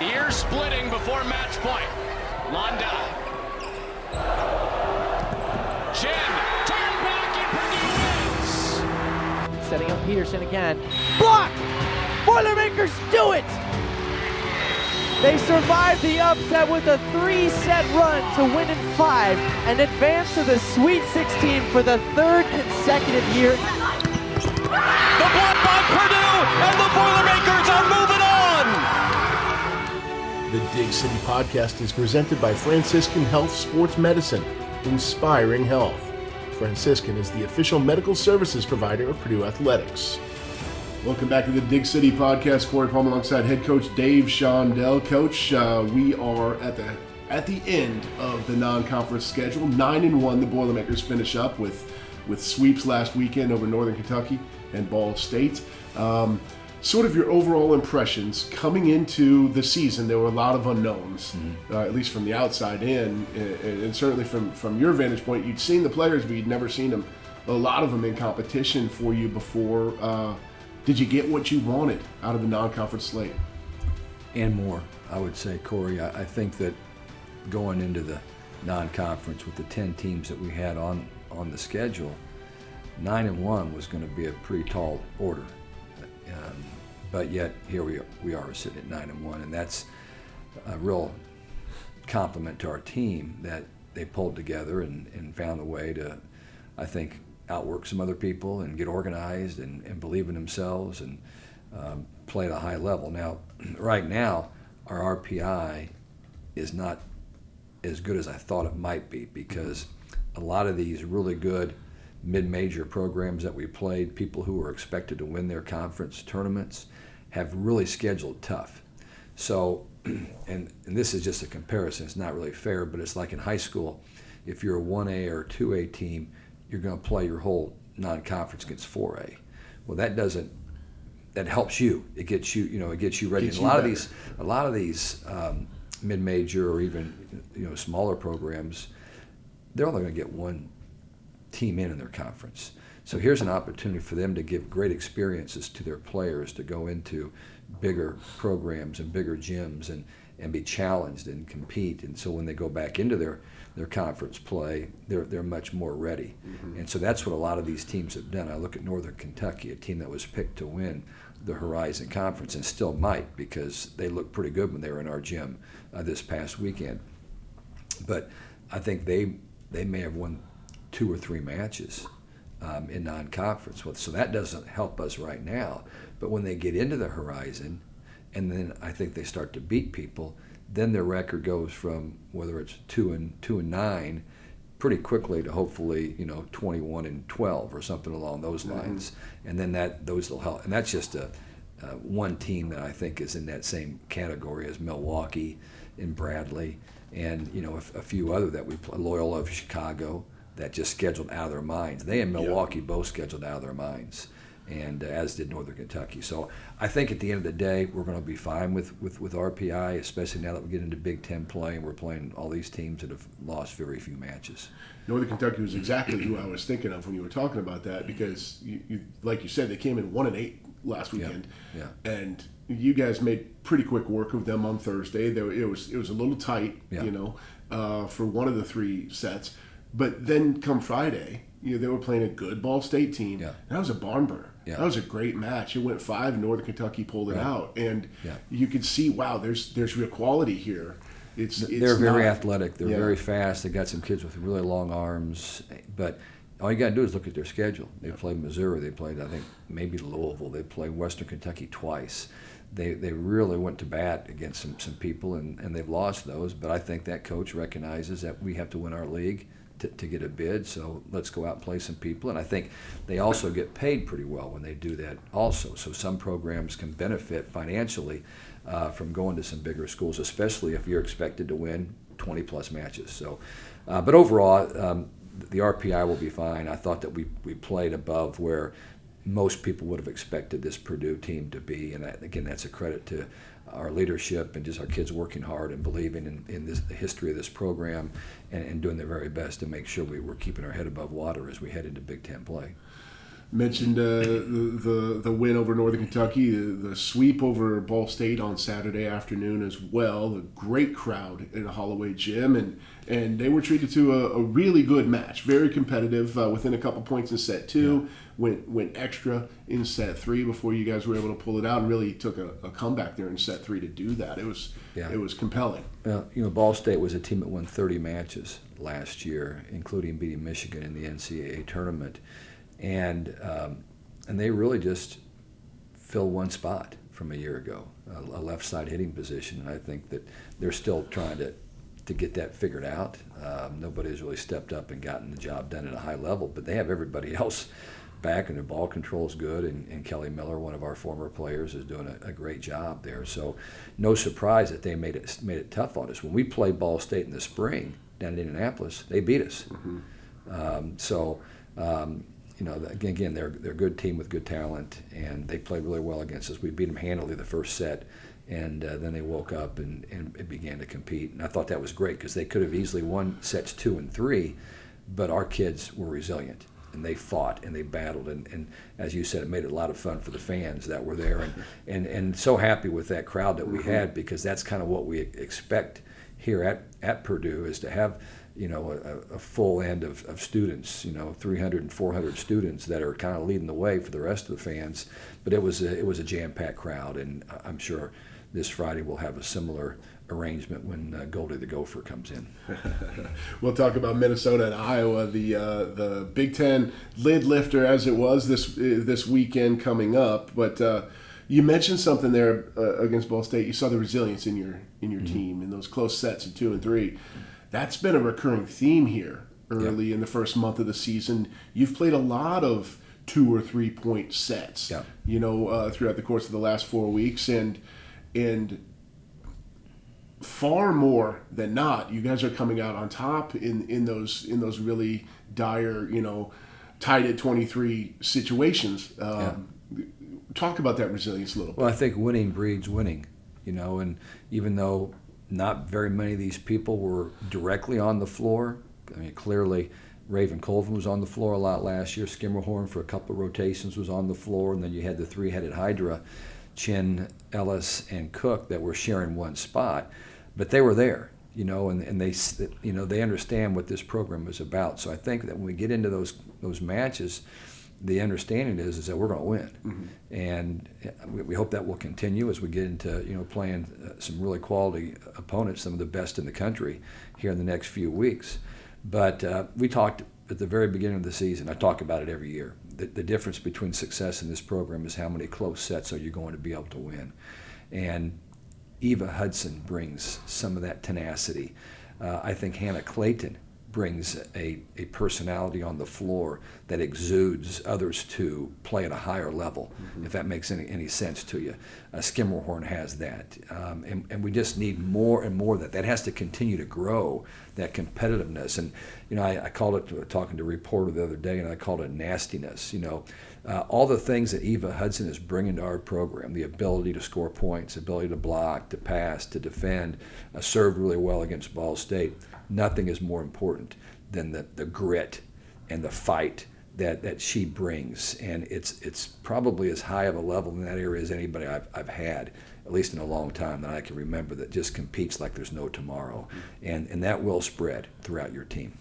Ear splitting before match point. Londa. Chin. Turn back and Purdue wins. Setting up Peterson again. Block! Boilermakers do it! They survive the upset with a three-set run to win in five and advance to the Sweet 16 for the third consecutive year. The block by Purdue, and the Boilermakers The Dig City podcast is presented by Franciscan Health Sports Medicine, inspiring health. Franciscan is the official medical services provider of Purdue Athletics. Welcome back to the Dig City podcast. Corey Palm alongside head coach Dave Shondell. Coach, uh, we are at the at the end of the non-conference schedule. Nine and one, the Boilermakers finish up with with sweeps last weekend over Northern Kentucky and Ball State. Um, sort of your overall impressions coming into the season. There were a lot of unknowns, mm-hmm. uh, at least from the outside in, and, and, certainly from from your vantage point. You'd seen the players, but you'd never seen them. A lot of them in competition for you before. Uh, did you get what you wanted out of the non-conference slate? And more, I would say, Corey. I, I think that going into the non-conference with the 10 teams that we had on on the schedule, nine and one was going to be a pretty tall order. But yet here we are, we are sitting at nine and one, and that's a real compliment to our team that they pulled together and, and found a way to, I think, outwork some other people and get organized and, and believe in themselves and um, play at a high level. Now, right now, our RPI is not as good as I thought it might be because a lot of these really good mid-major programs that we played, people who were expected to win their conference tournaments, have really scheduled tough. So, and, and this is just a comparison. It's not really fair, but it's like in high school. If you're a 1A or 2A team, you're going to play your whole non-conference against 4A. Well, that doesn't. That helps you. It gets you. You know, it gets you ready. Gets and a lot you of these, a lot of these um, mid-major or even you know smaller programs, they're only going to get one team in in their conference. So here's an opportunity for them to give great experiences to their players to go into bigger programs and bigger gyms and, and be challenged and compete. And so when they go back into their their conference play, they're, they're much more ready. Mm-hmm. And so that's what a lot of these teams have done. I look at Northern Kentucky, a team that was picked to win the Horizon Conference and still might because they looked pretty good when they were in our gym uh, this past weekend. But I think they they may have won two or three matches um, in non-conference. So that doesn't help us right now. But when they get into the Horizon, and then I think they start to beat people – then their record goes from whether it's two and two and nine pretty quickly to hopefully you know 21 and 12 or something along those mm-hmm. lines mm-hmm. and then that those will help and that's just a uh, one team that I think is in that same category as Milwaukee and Bradley and you know a, a few other that we play Loyola of Chicago that just scheduled out of their minds they and Milwaukee both scheduled out of their minds and uh, as did Northern Kentucky. So I think at the end of the day, we're going to be fine with, with, with RPI, especially now that we get into Big Ten play and we're playing all these teams that have lost very few matches. Northern Kentucky was exactly who I was thinking of when you were talking about that because, you, you like you said, they came in one and eight last weekend, yeah, yeah. and you guys made pretty quick work of them on Thursday. There, it was it was a little tight, yeah. you know, uh, for one of the three sets, but then come Friday, you know, they were playing a good Ball State team. Yeah. That was a barn burner. Yeah. That was a great match. It went five. Northern Kentucky pulled it right. out, and yeah. you could see, wow, there's there's real quality here. It's, it's they're very not, athletic. They're yeah. very fast. They got some kids with really long arms, but all you got to do is look at their schedule. They played Missouri. They played, I think, maybe Louisville. They played Western Kentucky twice. They, they really went to bat against some, some people, and, and they've lost those. But I think that coach recognizes that we have to win our league to, get a bid. So let's go out and play some people. And I think they also get paid pretty well when they do that also. So some programs can benefit financially uh, from going to some bigger schools, especially if you're expected to win 20 plus matches. So, uh, but overall, um, the RPI will be fine. I thought that we, we played above where most people would have expected this Purdue team to be. And that, again, that's a credit to our leadership and just our kids working hard and believing in, in this, the history of this program and, and, doing their very best to make sure we, we're keeping our head above water as we head into Big Ten play. Mentioned uh, the, the the win over Northern Kentucky, the, the, sweep over Ball State on Saturday afternoon as well. A great crowd in the Holloway Gym, and and they were treated to a, a really good match, very competitive, uh, within a couple points in set two. Yeah. Went went extra in set three before you guys were able to pull it out, and really took a, a comeback there in set three to do that. It was yeah. it was compelling. Well, you know, Ball State was a team that won 30 matches last year, including beating Michigan in the NCAA tournament and um, and they really just fill one spot from a year ago, a, a, left side hitting position, and I think that they're still trying to to get that figured out. Um, nobody's really stepped up and gotten the job done at a high level, but they have everybody else back, and their ball control is good. And, and, Kelly Miller, one of our former players, is doing a, a, great job there. So, no surprise that they made it made it tough on us. When we played Ball State in the spring down in Indianapolis, they beat us. Mm-hmm. Um, so. Um, you know, again, they're they're a good team with good talent, and they played really well against us. We beat them handily the first set, and uh, then they woke up and, and began to compete. And I thought that was great because they could have easily won sets two and three, but our kids were resilient and they fought and they battled and, and as you said it made it a lot of fun for the fans that were there and, and, and so happy with that crowd that we mm-hmm. had because that's kind of what we expect here at, at Purdue is to have you know, a, a, full end of, of students, you know, 300 and 400 students that are kind of leading the way for the rest of the fans. But it was a, it was a jam-packed crowd, and I'm sure this Friday we'll have a similar arrangement when uh, Goldie the Gopher comes in. we'll talk about Minnesota and Iowa, the uh, the Big Ten lid lifter as it was this uh, this weekend coming up. But uh, you mentioned something there uh, against Ball State. You saw the resilience in your in your mm-hmm. team in those close sets of two and three that's been a recurring theme here early yep. in the first month of the season. You've played a lot of two or three point sets, yep. you know, uh, throughout the course of the last four weeks, and and far more than not, you guys are coming out on top in in those in those really dire, you know, tied at twenty three situations. Um, yeah. Talk about that resilience a little. Well, I think winning breeds winning, you know, and even though not very many of these people were directly on the floor. I mean, clearly, Raven Colvin was on the floor a lot last year. Skimmerhorn for a couple of rotations was on the floor, and then you had the three-headed Hydra, Chin, Ellis, and Cook that were sharing one spot, but they were there, you know, and, and they, you know, they understand what this program is about. So I think that when we get into those those matches, the understanding is is that we're going to win, mm-hmm. and we, we, hope that will continue as we get into you know playing uh, some really quality opponents, some of the best in the country here in the next few weeks. But uh, we talked at the very beginning of the season. I talk about it every year. The, the difference between success in this program is how many close sets are you going to be able to win, and Eva Hudson brings some of that tenacity. Uh, I think Hannah Clayton brings a, a personality on the floor that exudes others to play at a higher level, mm-hmm. if that makes any, any sense to you. Uh, Skimmerhorn has that. Um, and, and we just need more and more of that. That has to continue to grow, that competitiveness. And, you know, I, I called it, talking to a reporter the other day, and I called it nastiness. You know, uh, all the things that Eva Hudson is bringing to our program the ability to score points, ability to block, to pass, to defend, uh, served really well against Ball State nothing is more important than the, the grit and the fight that, that she brings. And it's, it's probably as high of a level in that area as anybody I've, I've had, at least in a long time that I can remember, that just competes like there's no tomorrow. And, and that will spread throughout your team.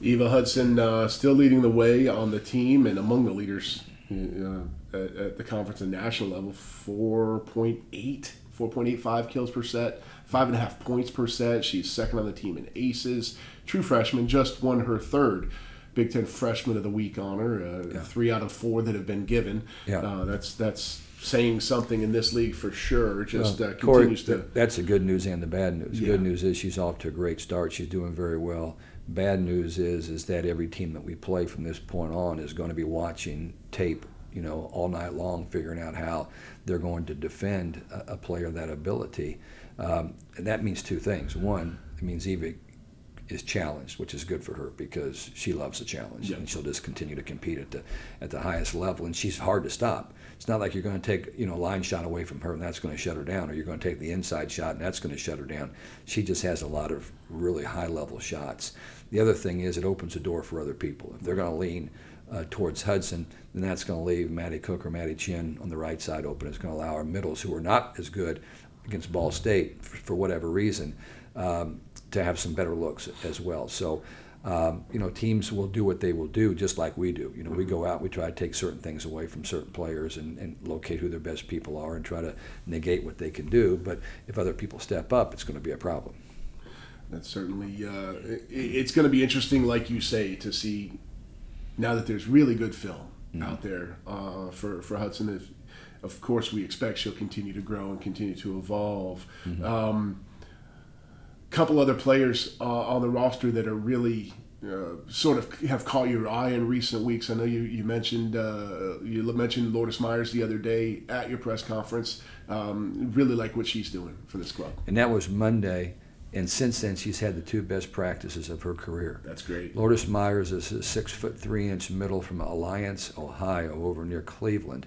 Eva Hudson uh, still leading the way on the team and among the leaders uh, at, at, the conference and national level 4.8, 4.85 kills per set five and a half points per set. She's second on the team in aces. True freshman, just won her third Big Ten Freshman of the Week honor. Uh, yeah. Three out of four that have been given. Yeah. Uh, that's that's saying something in this league for sure. Just well, uh, continues Corey, to. That's the good news and the bad news. Yeah. Good news is she's off to a great start. She's doing very well. Bad news is is that every team that we play from this point on is going to be watching tape you know, all night long, figuring out how they're going to defend a, a player that ability. Um, and that means two things. One, it means Eva is challenged, which is good for her because she loves the challenge and she'll just continue to compete at the at the highest level. And she's hard to stop. It's not like you're going to take you know a line shot away from her and that's going to shut her down, or you're going to take the inside shot and that's going to shut her down. She just has a lot of really high level shots. The other thing is it opens the door for other people. If they're going to lean uh, towards Hudson, then that's going to leave Maddie Cook or Maddie Chin on the right side open. It's going to allow our middles, who are not as good against Ball State for, for whatever reason, um, to have some better looks as well. So, um, you know, teams will do what they will do, just like we do. You know, we go out, we try to take certain things away from certain players and, and locate who their best people are and try to negate what they can do. But if other people step up, it's going to be a problem. That's certainly uh, it, it's going to be interesting, like you say, to see now that there's really good film mm-hmm. out there uh, for for Hudson. If, of course, we expect she'll continue to grow and continue to evolve. Mm-hmm. Um, couple other players uh, on the roster that are really uh, sort of have caught your eye in recent weeks. I know you you mentioned uh, you mentioned Lourdes Myers the other day at your press conference. Um, really like what she's doing for this club. And that was Monday. And since then, she's had the two best practices of her career. That's great. Lourdes Myers is a six foot three inch middle from Alliance, Ohio, over near Cleveland,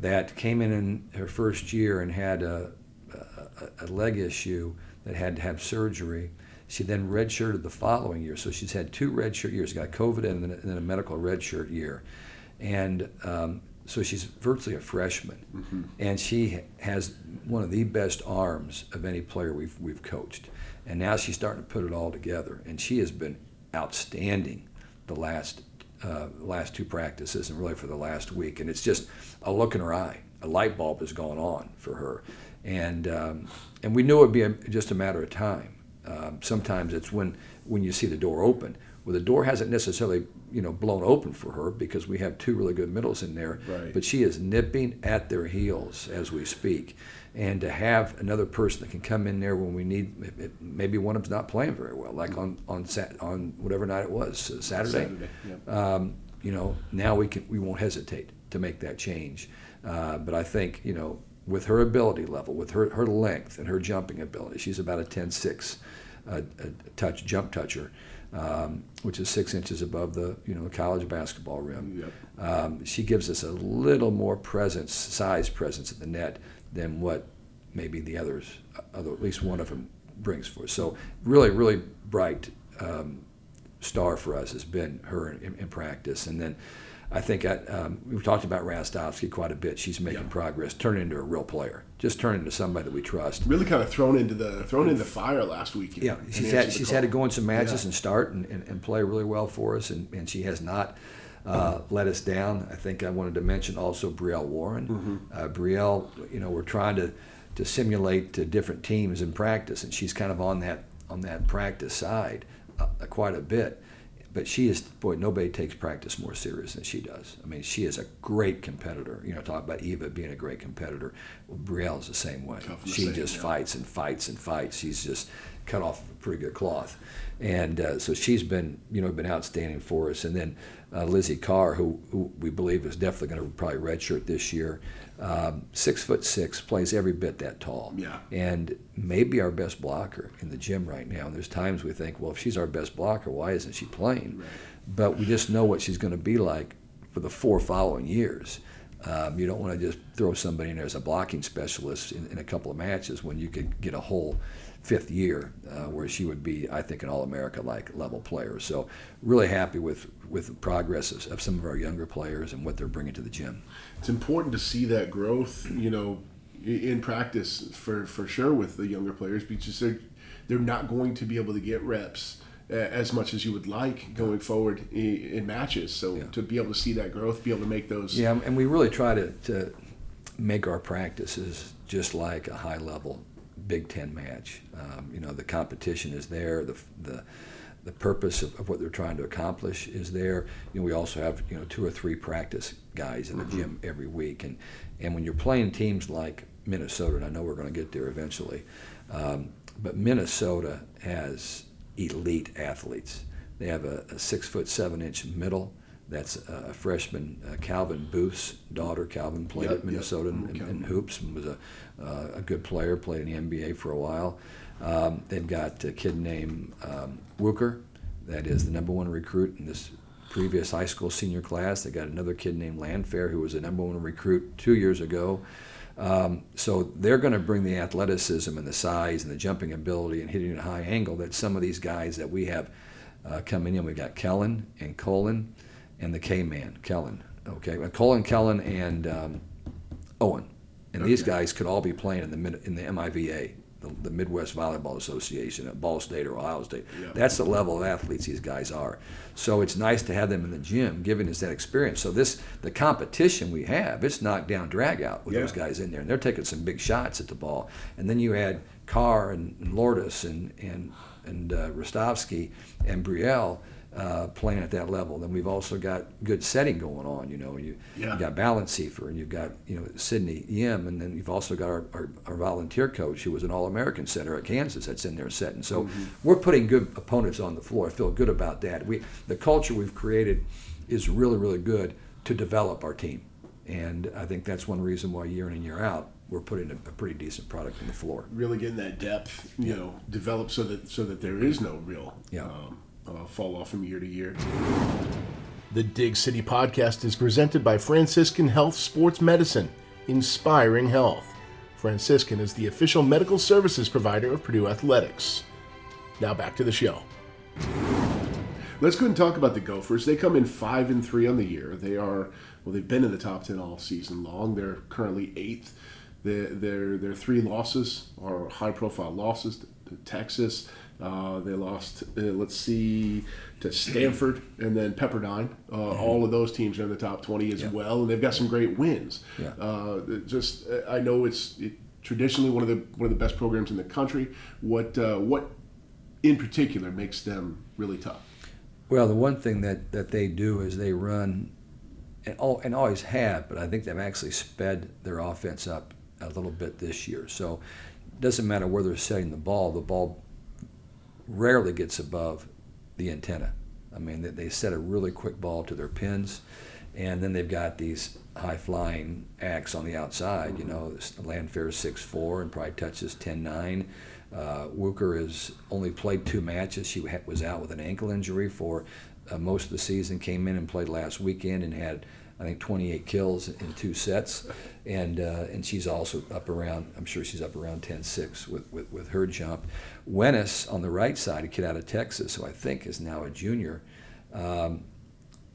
that came in in her first year and had a, a, a leg issue that had to have surgery. She then redshirted the following year. So she's had two redshirt years, got COVID and then, and then a medical redshirt year. And um, so she's virtually a freshman. Mm-hmm. And she has one of the best arms of any player we've, we've coached. And now she's starting to put it all together. And she has been outstanding the last uh, last two practices and really for the last week. And it's just a look in her eye. A light bulb has gone on for her. And, um, and we knew it would be a, just a matter of time. Um, sometimes it's when, when you see the door open. Well, the door hasn't necessarily you know blown open for her because we have two really good middles in there. Right. But she is nipping at their heels as we speak, and to have another person that can come in there when we need maybe one of them's not playing very well, like on on sat, on whatever night it was uh, Saturday. Saturday yep. um, you know now we can we won't hesitate to make that change. Uh, but I think you know with her ability level, with her, her length and her jumping ability. She's about a 10-6 uh, touch jump toucher, um, which is six inches above the you know the college basketball rim. Yep. Um, she gives us a little more presence, size presence at the net than what maybe the others, other, at least one of them, brings for us. So really, really bright um, star for us has been her in, in practice, and then I think I, um, we've talked about Rastovsky quite a bit. She's making yeah. progress, turning into a real player, just turning into somebody that we trust. Really kind of thrown into the thrown into the fire last week. Yeah, she's had she's had to go in some matches yeah. and start and, and, and, play really well for us, and, and she has not uh, let us down. I think I wanted to mention also Brielle Warren. Mm-hmm. Uh, Brielle, you know, we're trying to to simulate to different teams in practice, and she's kind of on that on that practice side uh, quite a bit but she is boy nobody takes practice more serious than she does. I mean she is a great competitor. You know talk about eva being a great competitor. Well, brielle is the same way. She same, just yeah. fights and fights and fights. She's just cut off a pretty good cloth. And uh, so she's been you know been outstanding for us. And then uh, lizzie carr who, who, we believe is definitely going to probably redshirt this year um, six foot six, plays every bit that tall. Yeah. And maybe our best blocker in the gym right now. And there's times we think, well, if she's our best blocker, why isn't she playing? Right. But we just know what she's going to be like for the four following years. Um, you don't want to just throw somebody in there as a blocking specialist in, in, a couple of matches when you could get a whole fifth year uh, where she would be, I think, an All-America like level player. So really happy with with the progress of, of, some of our younger players and what they're bringing to the gym. It's important to see that growth, you know, in practice for for sure with the younger players because they're they're not going to be able to get reps as much as you would like going forward in, matches. So yeah. to be able to see that growth, be able to make those. Yeah, and we really try to, to make our practices just like a high level Big Ten match. Um, you know, the competition is there. The the the purpose of, of, what they're trying to accomplish is there. You know, we also have you know two or three practice guys in the mm-hmm. gym every week, and and when you're playing teams like Minnesota, and I know we're going to get there eventually, um, but Minnesota has elite athletes. They have a, a six foot seven inch middle. That's a freshman, uh, Calvin Booth's daughter. Calvin played yep, at Minnesota yep. in, in, hoops and was a, uh, a good player. Played in the NBA for a while. Um, they've got a kid named um, Wooker, that is the number one recruit in this previous high school senior class. They got another kid named Landfair who was a number one recruit two years ago. Um, so they're going to bring the athleticism and the size and the jumping ability and hitting at a high angle that some of these guys that we have uh, coming in. We've got Kellen and Colin and the K man, Kellen. Okay, Colin Kellen and um, Owen, and these guys could all be playing in the mid, in the MIVA, the, the Midwest Volleyball Association at Ball State or Ohio State. Yeah. That's the level of athletes these guys are. So it's nice to have them in the gym, giving us that experience. So this the competition we have, it's knockdown drag out with Yeah. those guys in there, and they're taking some big shots at the ball. And then you add Carr and, and Lourdes and and and uh, Rostovsky and Brielle. Uh, playing at that level, then we've also got good setting going on. You know, you Yeah. you got Balanceifer and you've got you know Sydney Yim, and then you've also got our, our, our volunteer coach who was an All-American setter at Kansas that's in there setting. So we're putting good opponents on the floor. I feel good about that. We the culture we've created is really really good to develop our team, and I think that's one reason why year in and year out we're putting a, a pretty decent product on the floor. really getting that depth, you know, developed so that so that there is no real Yeah. um, uh, fall off from year to year. The Dig City podcast is presented by Franciscan Health Sports Medicine, inspiring health. Franciscan is the official medical services provider of Purdue Athletics. Now back to the show. Let's go and talk about the Gophers. They come in five and three on the year. They are well. They've been in the top ten all season long. They're currently eighth. Their their their three losses are high profile losses to, to Texas. Uh, they lost. Uh, let's see to Stanford and then Pepperdine. Uh, All of those teams are in the top twenty as well, and they've got some great wins. Yeah. Uh, just uh, I know it's it, traditionally one of the one of the best programs in the country. What uh, what in particular makes them really tough? Well, the one thing that, that they do is they run, and, all, and always have, but I think they've actually sped their offense up a little bit this year. So it doesn't matter where they're setting the ball, the ball rarely gets above the antenna. I mean, they, they set a really quick ball to their pins, and then they've got these high flying acts on the outside. You know, Landfair is 6'4 and probably touches 10 9. Uh, Wooker has only played two matches. She was out with an ankle injury for uh, most of the season. Came in and played last weekend and had, I think, 28 kills in two sets. And uh, and she's also up around. I'm sure she's up around 10-6 with, with, with her jump. Wenaas on the right side, a kid out of Texas, who I think is now a junior, um,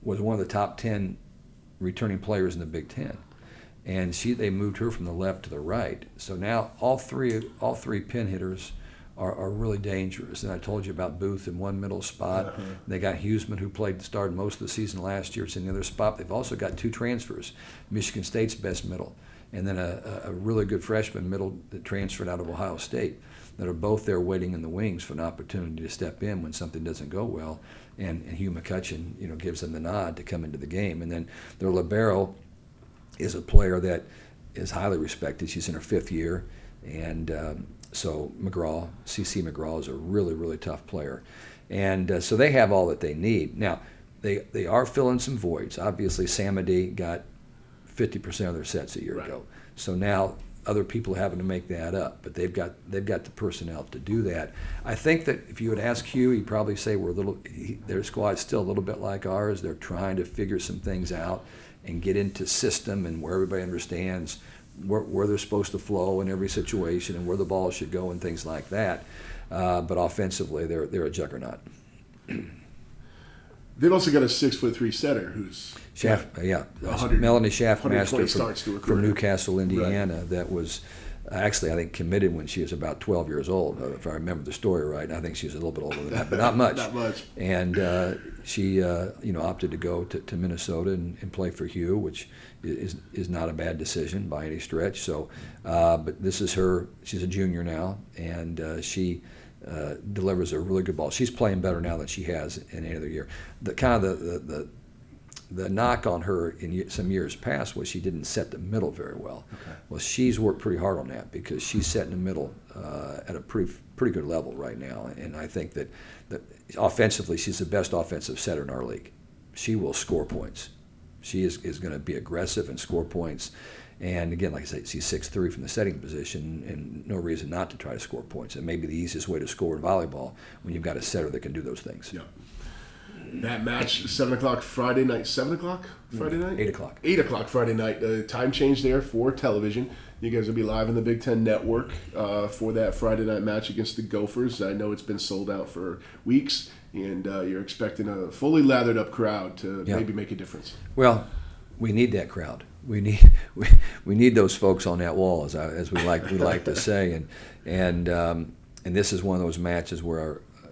was one of the top 10 returning players in the Big Ten and she they moved her from the left to the right. So now all three all three pin hitters are, are really dangerous. And I told you about Booth in one middle spot. They got Huseman who played started most of the season last year. It's in the other spot. They've also got two transfers. Michigan State's best middle, and then a, a a really good freshman middle that transferred out of Ohio State. That are both there waiting in the wings for an opportunity to step in when something doesn't go well, and, and Hugh McCutcheon, you know, gives them the nod to come into the game. And then their libero, is a player that is highly respected. She's in her fifth year, and um, so McGraw, CC McGraw, is a really really tough player, and uh, so they have all that they need. Now, they they are filling some voids. Obviously, Samady got 50% of their sets a year Right. ago, so now other people are having to make that up, but they've got they've got the personnel to do that. I think that if you would ask Hugh, he'd probably say we're a little he, their squad's still a little bit like ours. They're trying to figure some things out and get into system and where everybody understands where, where they're supposed to flow in every situation and where the ball should go and things like that. Uh, but offensively, they're they're a juggernaut. They've also got a six foot three setter who's Shaft, yeah, 100 Melani 120 Shaffmaster from, from. Newcastle, Indiana, that was actually I think committed when she was about 12 years old, if I remember the story right. I think she was a little bit older than that, but not much. Not much. And uh, she, uh, you know, opted to go to, to Minnesota and, and play for Hugh, which is is not a bad decision by any stretch. So, uh, but this is her. She's a junior now, and uh, she. Uh, delivers a really good ball. She's playing better now than she has in any other year. The kind of the, the, the the knock on her in some years past was she didn't set the middle very well. Well, she's worked pretty hard on that because she's setting the middle uh, at a pretty pretty good level right now, and I think that that offensively she's the best offensive setter in our league. She will score points. She is, is going to be aggressive and score points. And again, like I said, she's six three from the setting position, and no reason not to try to score points. It may be the easiest way to score in volleyball when you've got a setter that can do those things. Yeah. That match seven o'clock Friday night. Seven o'clock Friday night. Eight o'clock. Eight o'clock Friday night. Uh, time change there for television. You guys will be live in the Big Ten Network uh, for that Friday night match against the Gophers. I know it's been sold out for weeks, and uh, you're expecting a fully lathered up crowd to Yeah. maybe make a difference. Well, we need that crowd. We need we, we need those folks on that wall, as I, as we like we like to say, and and um, and this is one of those matches where uh,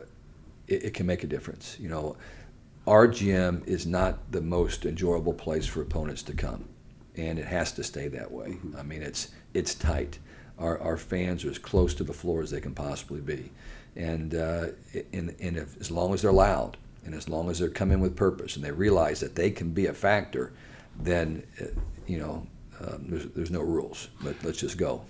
it, it can make a difference. You know, our gym is not the most enjoyable place for opponents to come, and it has to stay that way. I mean, it's it's tight. Our, our fans are as close to the floor as they can possibly be, and uh, and, and if, as long as they're loud and as long as they're coming with purpose and they realize that they can be a factor, then uh, you know um, there's there's no rules. But let's just go.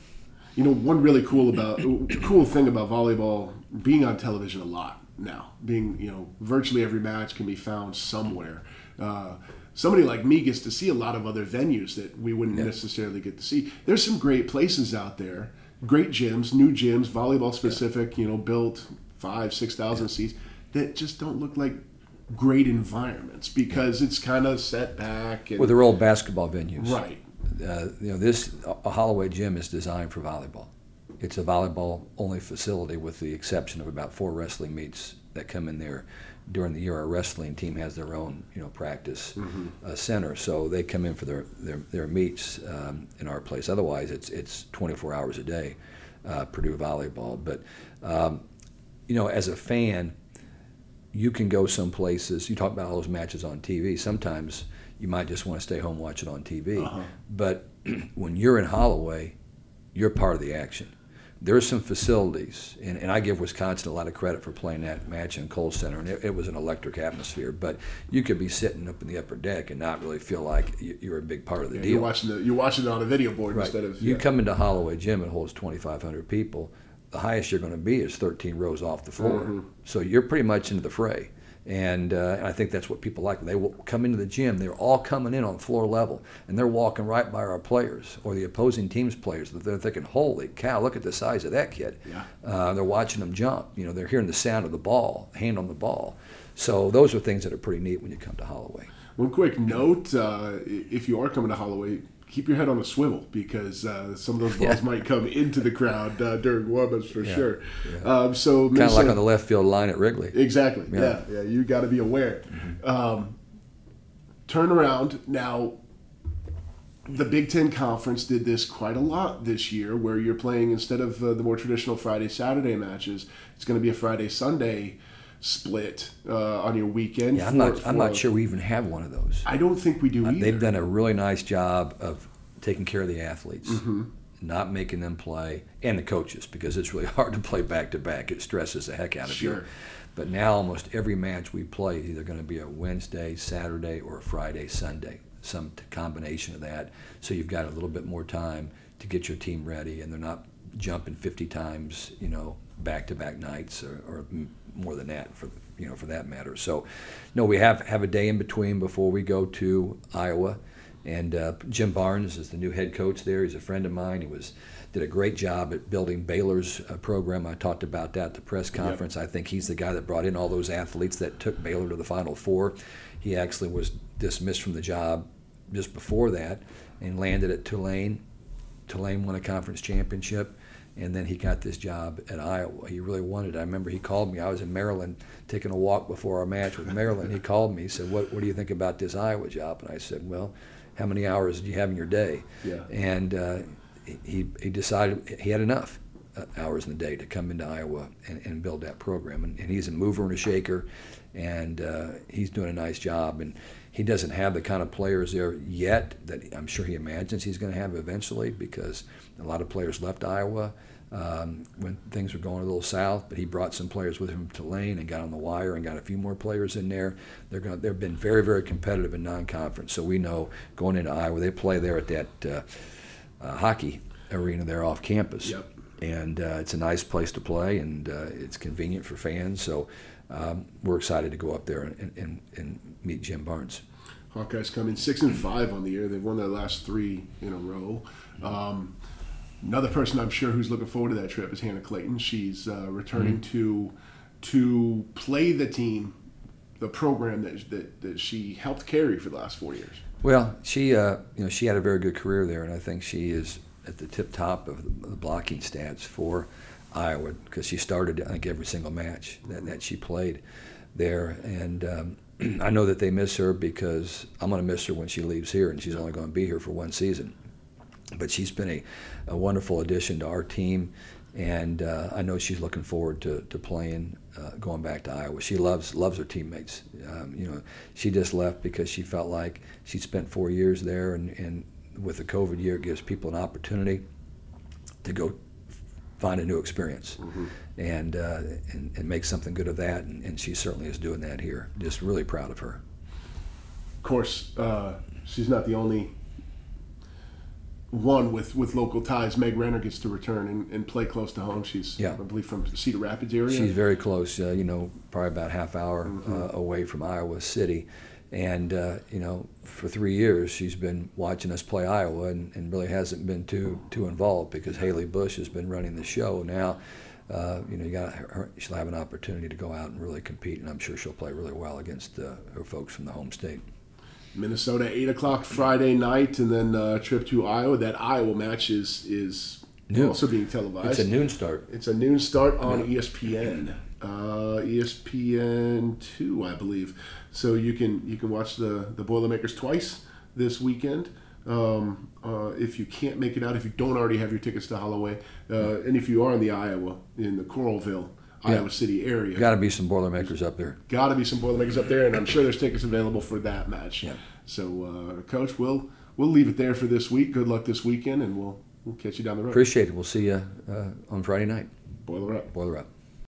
You know, one really cool about cool thing about volleyball being on television a lot now, being you know virtually every match can be found somewhere. Uh, somebody like me gets to see a lot of other venues that we wouldn't necessarily get to see. There's some great places out there, great gyms, new gyms, volleyball specific. You know, built five, six thousand seats that just don't look like great environments because it's kind of set back and Well, they're old basketball venues. right. uh, you know, this a Holloway gym is designed for volleyball. It's a volleyball only facility, with the exception of about four wrestling meets that come in there during the year. Our wrestling team has their own, you know, practice uh, center, so they come in for their their, their meets um, in our place. Otherwise, it's it's 24 hours a day, uh, Purdue volleyball. But um, you know, as a fan, you can go some places. You talk about all those matches on TV. Sometimes you might just want to stay home and watch it on TV. Uh-huh. But when you're in Holloway, you're part of the action. There are some facilities, and, and I give Wisconsin a lot of credit for playing that match in Kohl Center, and it, it was an electric atmosphere. But you could be sitting up in the upper deck and not really feel like you- you're a big part of the Yeah, deal. you're watching the you're watching it on a video board Right. instead of you yeah. come into Holloway Gym, it holds 2,500 people. The highest you're going to be is 13 rows off the floor. Mm-hmm. So you're pretty much into the fray. And, uh, and I think that's what people like. They will come into the gym, they're all coming in on floor level, and they're walking right by our players or the opposing team's players. They're thinking, holy cow, look at the size of that kid. Yeah. Uh, they're watching them jump. You know, they're hearing the sound of the ball, hand on the ball. So those are things that are pretty neat when you come to Holloway. One quick note: uh, if you are coming to Holloway, keep your head on a swivel because uh, some of those balls might come into the crowd uh, during warm-ups for sure. Um, so Kind of like on the left field line at Wrigley. Exactly. Yeah, Yeah. yeah. you got to be aware. Um, turn around now. The Big Ten Conference did this quite a lot this year, where you're playing instead of uh, the more traditional Friday Saturday matches, it's going to be a Friday Sunday split uh, on your weekend. Yeah, I'm for- not. I'm not sure we even have one of those. I don't think we do either. They've done a really nice job of taking care of the athletes, Mm-hmm. not making them play, and the coaches because it's really hard to play back to back. It stresses the heck out of you. But now almost every match we play is either going to be a Wednesday, Saturday, or a Friday, Sunday, some t- combination of that. So you've got a little bit more time to get your team ready, and they're not jumping 50 times, you know, back-to-back nights or, or m- more than that for you know for that matter. So, no, we have have a day in between before we go to Iowa, and uh, Jim Barnes is the new head coach there. He's a friend of mine. He was did a great job at building Baylor's uh, program. I talked about that at the press conference. I think he's the guy that brought in all those athletes that took Baylor to the Final Four. He actually was dismissed from the job just before that and landed at Tulane. Tulane won a conference championship, and then he got this job at Iowa. He really wanted it. I remember he called me. I was in Maryland taking a walk before our match with Maryland. He called me. He said, "What What do you think about this Iowa job?" And I said, "Well, how many hours do you have in your day?" Yeah. And uh, he he decided he had enough uh, hours in the day to come into Iowa and, and build that program. And, and he's a mover and a shaker, and uh, he's doing a nice job. And he doesn't have the kind of players there yet that I'm sure he imagines he's going to have eventually because a lot of players left Iowa um, when things were going a little south. But he brought some players with him Tulane and got on the wire and got a few more players in there. They're going. They've been very very competitive in non-conference. So we know going into Iowa, they play there at that uh, uh, hockey arena there off campus Yep. and uh, it's a nice place to play, and uh, it's convenient for fans. So um, we're excited to go up there and, and, and meet Jim Barnes. Hawkeyes come in six and five on the year. They've won their last three in a row. Um, another person I'm sure who's looking forward to that trip is Hannah Clayton. She's uh, returning to to play the team the program that, that that she helped carry for the last four years. Well, she uh, you know she had a very good career there, and I think she is at the tip top of the blocking stats for Iowa because she started I think every single match that, that she played there, and um, I know that they miss her because I'm going to miss her when she leaves here, and she's only going to be here for one season. But she's been a, a wonderful addition to our team, and uh, I know she's looking forward to, to playing, uh, going back to Iowa. She loves loves her teammates. Um, you know, she just left because she felt like she spent four years there, and, and with the COVID year, it gives people an opportunity to go find a new experience mm-hmm. and, uh, and, and make something good of that. And, and, she certainly is doing that here. Just really proud of her. Of course, uh, she's not the only one with, with local ties. Meg Renner gets to return and, and play close to home. She's, yeah. I believe, from Cedar Rapids area. She's very close. Uh, you know, probably about half hour mm-hmm. Uh, away from Iowa City. And uh, you know, for three years she's been watching us play Iowa, and, and really hasn't been too too involved because Haley Bush has been running the show. Now, uh, you know, you got she'll have an opportunity to go out and really compete, and I'm sure she'll play really well against uh, her folks from the home state. Minnesota, eight o'clock Friday night, and then uh, trip to Iowa. That Iowa match is is noon. also being televised. It's a noon start. It's a noon start on yeah. ESPN, uh, ESPN two, I believe. So you can you can watch the the Boilermakers twice this weekend. Um, uh, if you can't make it out, if you don't already have your tickets to Holloway, uh, and if you are in the Iowa in the Coralville, yeah. Iowa City area, got to be some Boilermakers up there. Got to be some Boilermakers up there, and I'm sure there's tickets available for that match. Yeah. So, uh, Coach, we'll we'll leave it there for this week. Good luck this weekend, and we'll we'll catch you down the road. Appreciate it. We'll see you uh, on Friday night. Boiler up. Boiler up.